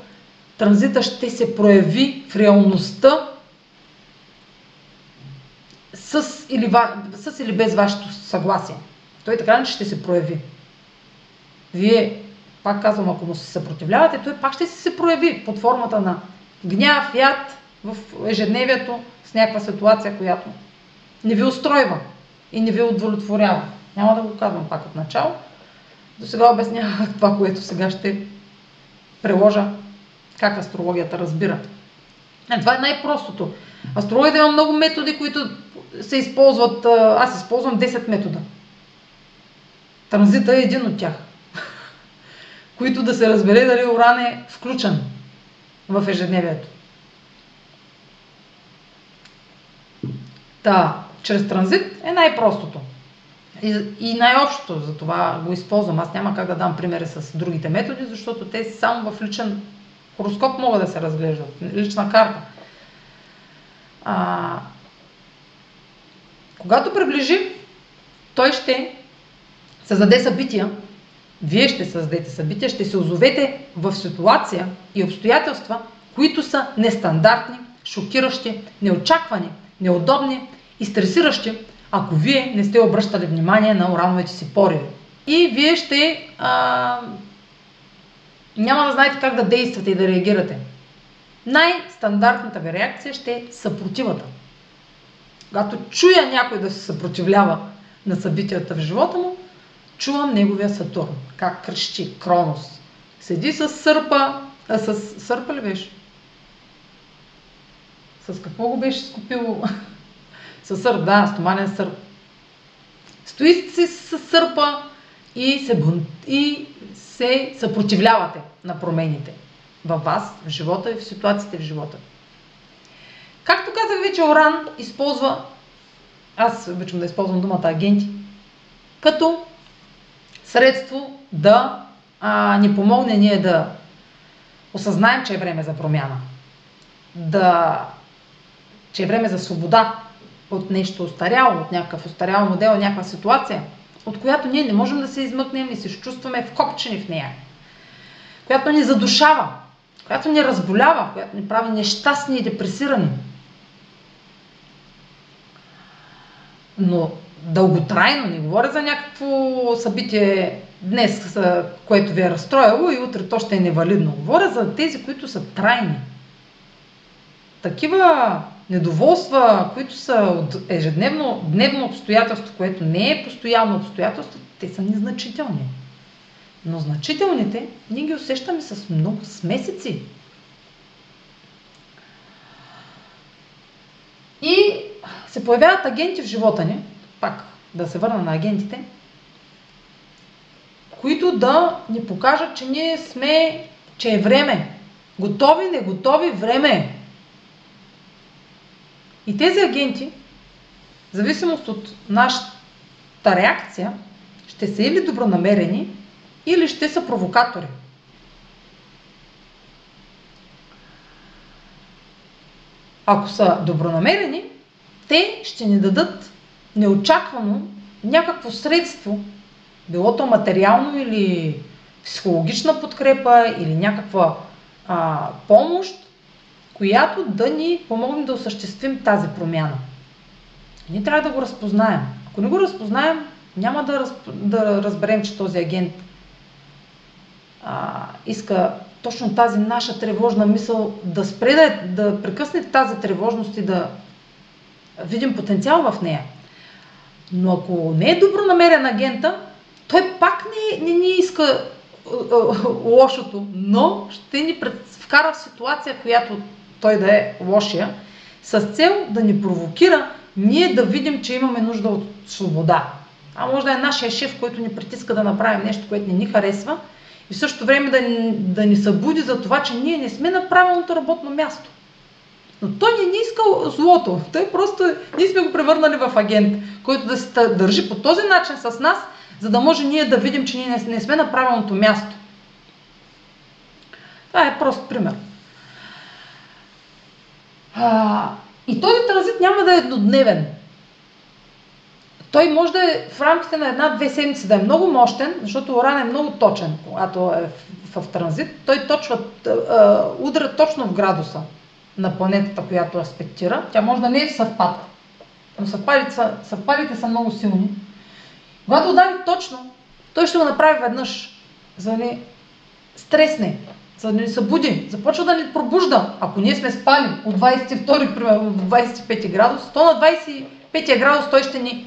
транзита ще се прояви в реалността с или, с или без вашето съгласие. Той така не ще се прояви. Вие, пак казвам, ако му се съпротивлявате, той пак ще се прояви под формата на гняв, яд в ежедневието с някаква ситуация, която не ви устройва и не ви удовлетворява. Няма да го казвам пак от начало. До сега обяснявах това, което сега ще приложа как астрологията разбира. Е, това е най-простото. Астрологията има много методи, които се използват. Аз използвам 10 метода. Транзита е един от тях. които да се разбере дали Оран е включен в ежедневието. Та, чрез транзит е най-простото. И, и най-общото, за това го използвам. Аз няма как да дам примери с другите методи, защото те само в личен хороскоп могат да се разглеждат, лична карта. А, когато приближи, той ще създаде събития, вие ще създадете събития, ще се озовете в ситуация и обстоятелства, които са нестандартни, шокиращи, неочаквани, неудобни и стресиращи, ако вие не сте обръщали внимание на урановите си пориви. И вие ще а, няма да знаете как да действате и да реагирате. Най-стандартната ви реакция ще е съпротивата. Когато чуя някой да се съпротивлява на събитията в живота му, чувам неговия Сатурн. Как крещи, Кронос. Седи с сърпа, а с сърпа ли беше? С какво го беше скупил? с сърп, да, стоманен сърп. Стои си с сърпа и се, бун... и се съпротивлявате на промените във вас, в живота и в ситуациите в живота. Както казах вече, Оран използва, аз обичам да използвам думата агенти, като средство да а, ни помогне ние да осъзнаем, че е време за промяна. Да, че е време за свобода от нещо остаряло, от някакъв остарял модел, някаква ситуация, от която ние не можем да се измъкнем и се чувстваме вкопчени в нея която ни задушава, която ни разболява, която ни прави нещастни и депресирани. Но дълготрайно, не говоря за някакво събитие днес, което ви е разстроило и утре то ще е невалидно. Говоря за тези, които са трайни. Такива недоволства, които са от ежедневно дневно обстоятелство, което не е постоянно обстоятелство, те са незначителни. Но значителните ние ги усещаме с много месеци. И се появяват агенти в живота ни, пак да се върна на агентите, които да ни покажат, че ние сме, че е време. Готови, не готови, време И тези агенти, в зависимост от нашата реакция, ще са или добронамерени, или ще са провокатори. Ако са добронамерени, те ще ни дадат неочаквано някакво средство, било то материално или психологична подкрепа или някаква а, помощ, която да ни помогне да осъществим тази промяна. Ние трябва да го разпознаем. Ако не го разпознаем, няма да, разп... да разберем, че този агент а, иска точно тази наша тревожна мисъл да спре, да, да прекъсне тази тревожност и да видим потенциал в нея. Но ако не е добронамерен агента, той пак не, не ни иска лошото, но ще ни вкара в ситуация, която той да е лошия, с цел да ни провокира ние да видим, че имаме нужда от свобода. А може да е нашия шеф, който ни притиска да направим нещо, което не ни харесва – и в същото време да, да ни събуди за това, че ние не сме на правилното работно място. Но той не ни иска злото. Той просто, ние сме го превърнали в агент, който да се държи по този начин с нас, за да може ние да видим, че ние не, сме на правилното място. Това е прост пример. А, и този транзит няма да е еднодневен. той може да е в рамките на една-две седмици да е много мощен, защото Оран е много точен, когато е в, в, транзит. Той точва, удря точно в градуса на планетата, която аспектира. Тя може да не е в съвпад, но съвпадите са, съвпадите са много силни. Когато удари точно, той ще го направи веднъж, за да ни стресне, да ни събуди, започва да ни пробужда. Ако ние сме спали от 22, примерно, до 25 градус, то на 25 градус той ще ни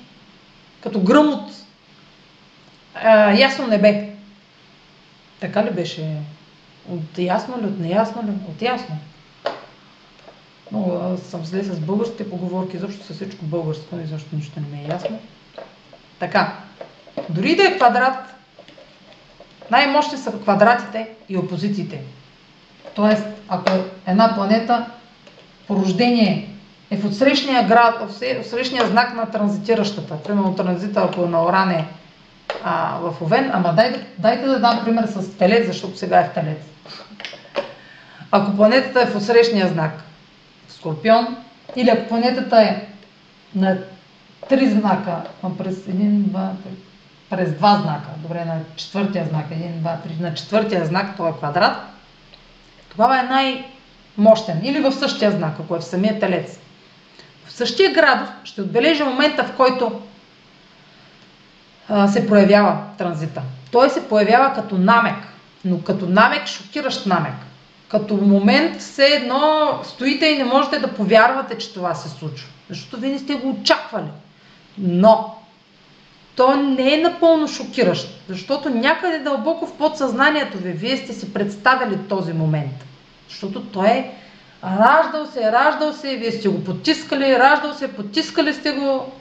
като гръм от а, ясно небе. Така ли беше? От ясно ли, от неясно ли? От ясно. Но съм зле с българските поговорки, защото със всичко българско, и защо нищо не ми е ясно. Така, дори да е квадрат, най-мощни са квадратите и опозициите. Тоест, ако една планета по рождение е в отсрещния, град, в отсрещния знак на транзитиращата, примерно транзита, ако на Оран е а, в Овен, ама дай, дайте да дам пример с Телец, защото сега е в Телец. Ако планетата е в отсрещния знак, Скорпион, или ако планетата е на три знака, през един, два, три, през два знака, добре, на четвъртия знак, един, два, три, на четвъртия знак, е квадрат, тогава е най-мощен. Или в същия знак, ако е в самия телец. В същия градус ще отбележи момента, в който а, се проявява транзита. Той се появява като намек, но като намек, шокиращ намек. Като момент все едно стоите и не можете да повярвате, че това се случва. Защото вие не сте го очаквали. Но то не е напълно шокиращо, защото някъде дълбоко в подсъзнанието ви, вие сте си представили този момент. Защото той е раждал се, раждал се, вие сте го потискали, раждал се, потискали сте го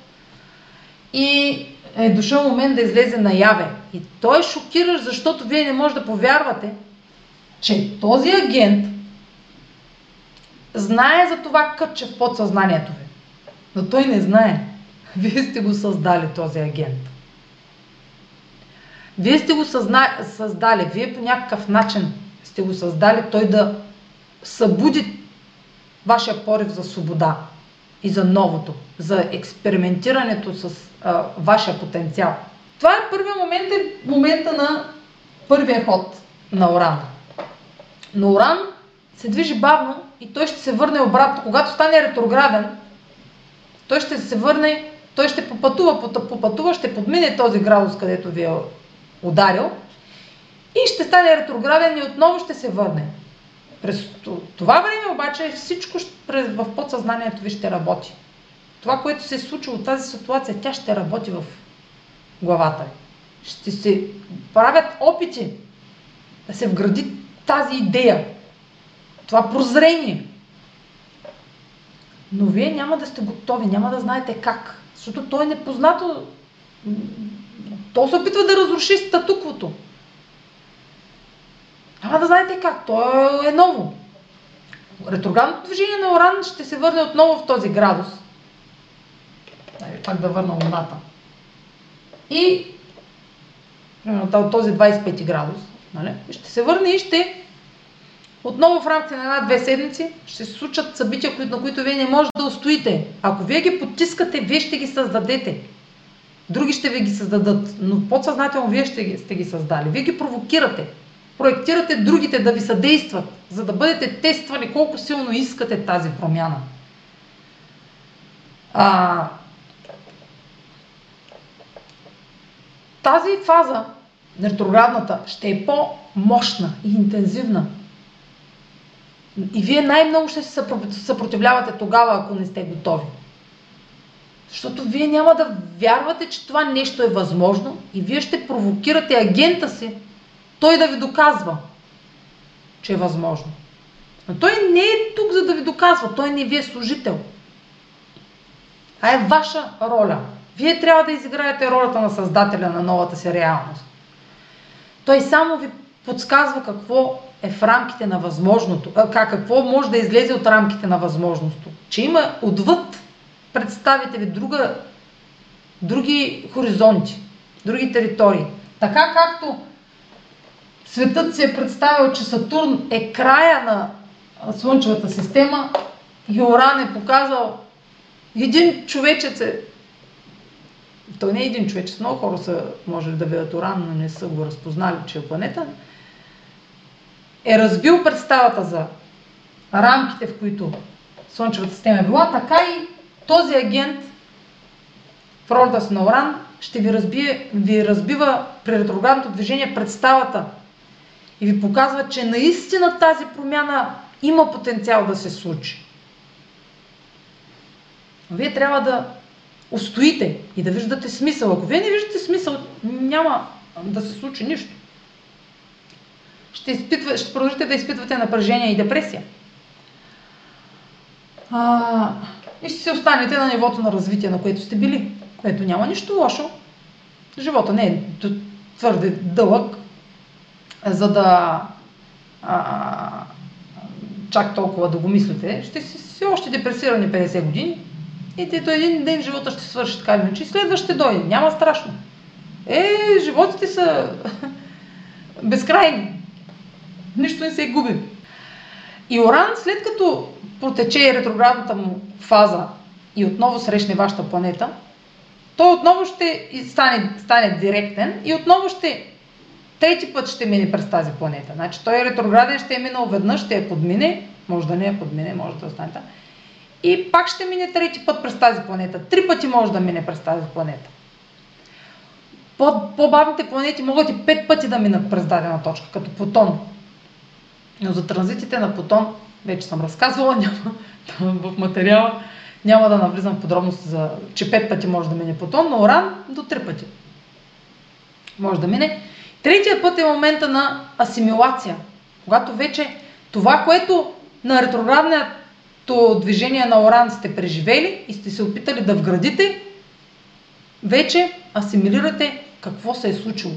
и е дошъл момент да излезе наяве. И той е шокиращ, защото вие не можете да повярвате, че този агент знае за това кътче в подсъзнанието ви. Но той не знае. Вие сте го създали този агент. Вие сте го съзна... създали, вие по някакъв начин сте го създали той да събуди вашия порив за свобода и за новото, за експериментирането с а, вашия потенциал. Това е първият момент, е момента на първия ход на Оран. Но Оран се движи бавно и той ще се върне обратно. Когато стане ретрограден, той ще се върне, той ще попътува, попътува, ще подмине този градус, където ви е ударил и ще стане ретрограден и отново ще се върне. През това време обаче всичко в подсъзнанието ви ще работи. Това, което се е случило тази ситуация, тя ще работи в главата ви. Ще се правят опити да се вгради тази идея, това прозрение. Но вие няма да сте готови, няма да знаете как. Защото той е непознато. То се опитва да разруши статуквото. Няма да знаете как. То е ново. Ретроградното движение на Оран ще се върне отново в този градус. Пак да върна луната. И този 25 градус, нали? ще се върне и ще отново в рамките на една-две седмици ще се случат събития, на които вие не можете да устоите. Ако вие ги потискате, вие ще ги създадете. Други ще ви ги създадат, но подсъзнателно вие ще ги, сте ги създали. Вие ги провокирате. Проектирате другите да ви съдействат, за да бъдете тествани колко силно искате тази промяна. А, тази фаза, ретроградната, ще е по-мощна и интензивна. И вие най-много ще се съпротивлявате тогава, ако не сте готови. Защото вие няма да вярвате, че това нещо е възможно и вие ще провокирате агента си, той да ви доказва, че е възможно. Но той не е тук, за да ви доказва, той не ви е служител. А е ваша роля. Вие трябва да изиграете ролята на създателя на новата си реалност. Той само ви подсказва какво е в рамките на възможното, а, какво може да излезе от рамките на възможното. Че има отвъд, представите ви, друга, други хоризонти, други територии. Така както светът си е представил, че Сатурн е края на Слънчевата система и Оран е показал един човечец е той не е един човек, че много хора са, може да видят Оран, но не са го разпознали, че е планета, е разбил представата за рамките, в които Слънчевата система е била, така и този агент в ролята си на Оран ще ви, разбие, ви разбива при ретроградното движение представата и ви показва, че наистина тази промяна има потенциал да се случи. Вие трябва да устоите и да виждате смисъл. Ако вие не виждате смисъл, няма да се случи нищо. Ще, изпитва, ще продължите да изпитвате напрежение и депресия. А, и ще се останете на нивото на развитие, на което сте били, което няма нищо лошо. Живота не е твърде дълъг, за да а, чак толкова да го мислите. Ще си, си още депресирани 50 години и до един ден живота ще свърши така иначе. Следващ ще дойде. Няма страшно. Е, животите са безкрайни. Нищо не се губи. И Оран, след като протече ретроградната му фаза и отново срещне вашата планета, той отново ще стане, стане директен и отново ще трети път ще мине през тази планета. Значи той е ретрограден, ще е минал веднъж, ще я подмине, може да не я подмине, може да остане там. И пак ще мине трети път през тази планета. Три пъти може да мине през тази планета. По-бавните планети могат и пет пъти да минат през дадена точка, като Плутон. Но за транзитите на Плутон вече съм разказвала, в материала. Няма да навлизам в подробности за, че пет пъти може да мине Плутон, но Оран до три пъти може да мине. Третия път е момента на асимилация, когато вече това, което на ретроградното движение на Оран сте преживели и сте се опитали да вградите, вече асимилирате какво се е случило.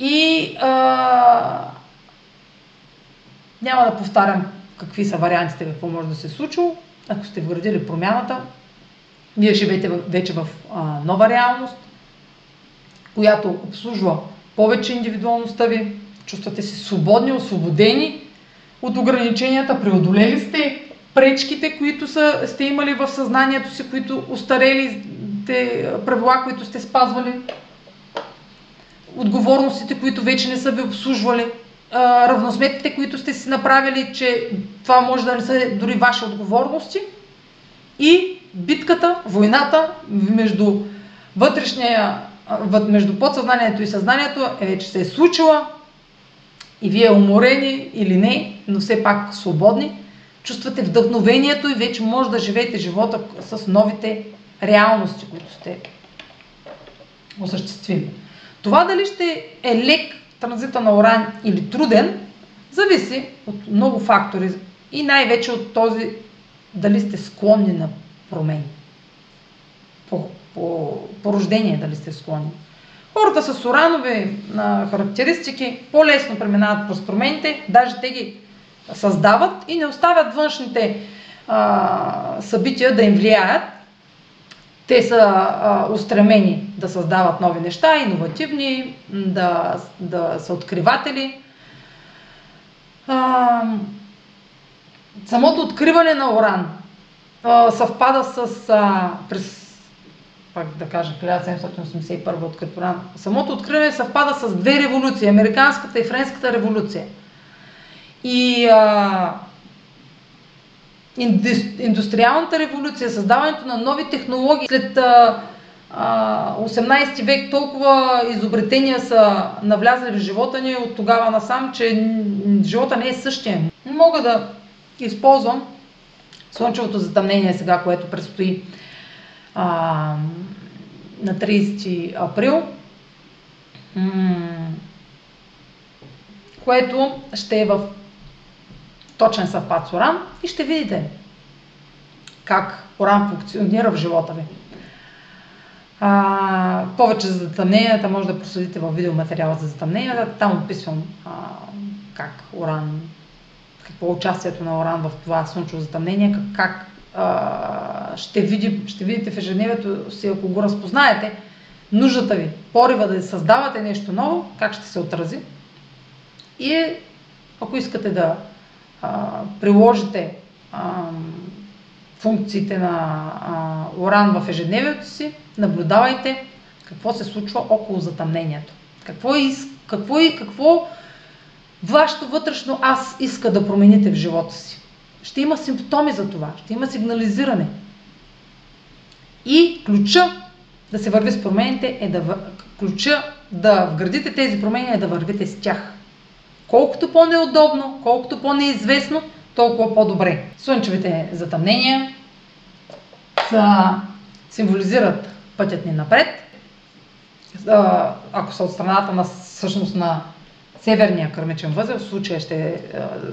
И а, няма да повтарям какви са вариантите, какво може да се случи. Ако сте вградили промяната, вие живеете вече в а, нова реалност, която обслужва повече индивидуалността ви, чувствате се свободни, освободени от ограниченията, преодолели сте пречките, които са, сте имали в съзнанието си, които устарели правила, които сте спазвали, отговорностите, които вече не са ви обслужвали, равносметките, които сте си направили, че това може да не са дори ваши отговорности и битката, войната между вътрешния, между подсъзнанието и съзнанието е вече се е случила и вие уморени или не, но все пак свободни, чувствате вдъхновението и вече може да живеете живота с новите реалности, които сте осъществили. Това дали ще е лек транзита на Оран или труден, зависи от много фактори и най-вече от този дали сте склонни на промени. По, по, по рождение дали сте склонни. Хората с уранови на характеристики по-лесно преминават през промените, даже те ги създават и не оставят външните а, събития да им влияят, те са а, устремени да създават нови неща, иновативни, да, да са откриватели. А, самото откриване на Оран а, съвпада с, а, през, пак да кажа, 1781 открит Оран. Самото откриване съвпада с две революции, Американската и Френската революция. И а, индустриалната революция, създаването на нови технологии. След а, 18 век толкова изобретения са навлязли в живота ни от тогава насам, че живота не е същия. Мога да използвам слънчевото затъмнение сега, което предстои а, на 30 април, което ще е в точен съвпад с Оран и ще видите как Оран функционира в живота ви. А, повече за затъмненията може да проследите в видеоматериала за затъмненията. Там описвам а, как Оран, какво е участието на Оран в това слънчево затъмнение, как, как а, ще, види, ще видите в ежедневието си, ако го разпознаете, нуждата ви, порива да създавате нещо ново, как ще се отрази. И ако искате да приложите а, функциите на а, Уран в ежедневието си, наблюдавайте какво се случва около затъмнението. Какво, из, какво, какво вашето вътрешно аз иска да промените в живота си. Ще има симптоми за това, ще има сигнализиране. И ключа да се върви с промените е да ключа да вградите тези промени е да вървите с тях. Колкото по-неудобно, колкото по-неизвестно, толкова по-добре. Слънчевите затъмнения са, символизират пътят ни напред. Ако са от страната на всъщност на северния кърмичен възел, в случая ще е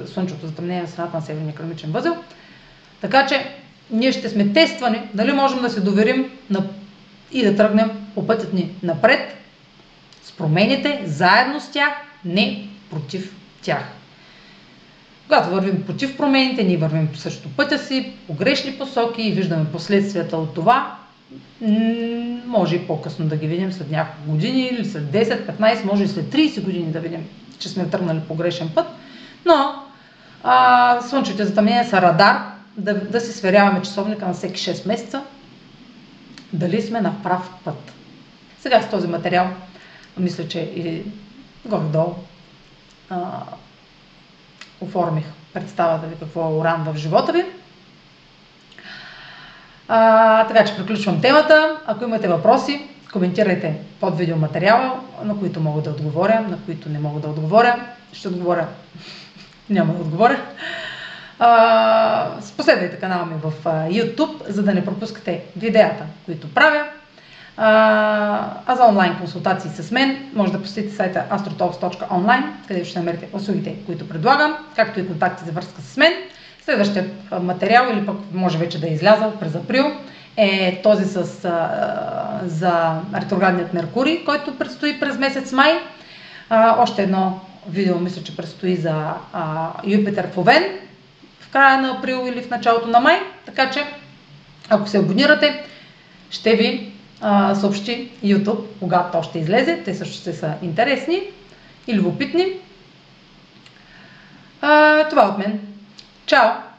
слънчевото затъмнение на страната на северния кърмичен възел. Така че ние ще сме тествани дали можем да се доверим на, и да тръгнем по пътят ни напред с промените, заедно с тях, не против тях. Когато вървим против промените, ние вървим по същото пътя си, по грешни посоки и виждаме последствията от това, може и по-късно да ги видим след няколко години или след 10, 15, може и след 30 години да видим, че сме тръгнали по грешен път. Но а, слънчевите затъмнения са радар, да, да си сверяваме часовника на всеки 6 месеца, дали сме на прав път. Сега с този материал, мисля, че и горе-долу оформих представата ви какво е уран в живота ви. А, така че приключвам темата. Ако имате въпроси, коментирайте под видеоматериала, на които мога да отговоря, на които не мога да отговоря. Ще отговоря. Няма да отговоря. Последвайте канала ми в YouTube, за да не пропускате видеята, които правя. А за онлайн консултации с мен може да посетите сайта astrotalks.online, където ще намерите услугите, които предлагам, както и контакти за връзка с мен. Следващият материал, или пък може вече да е излязъл през април, е този с, а, за ретроградният Меркурий, който предстои през месец май. А, още едно видео мисля, че предстои за а, Юпитер в Овен в края на април или в началото на май. Така че, ако се абонирате, ще ви съобщи YouTube, когато то ще излезе. Те също ще са интересни и любопитни. А, това от мен. Чао!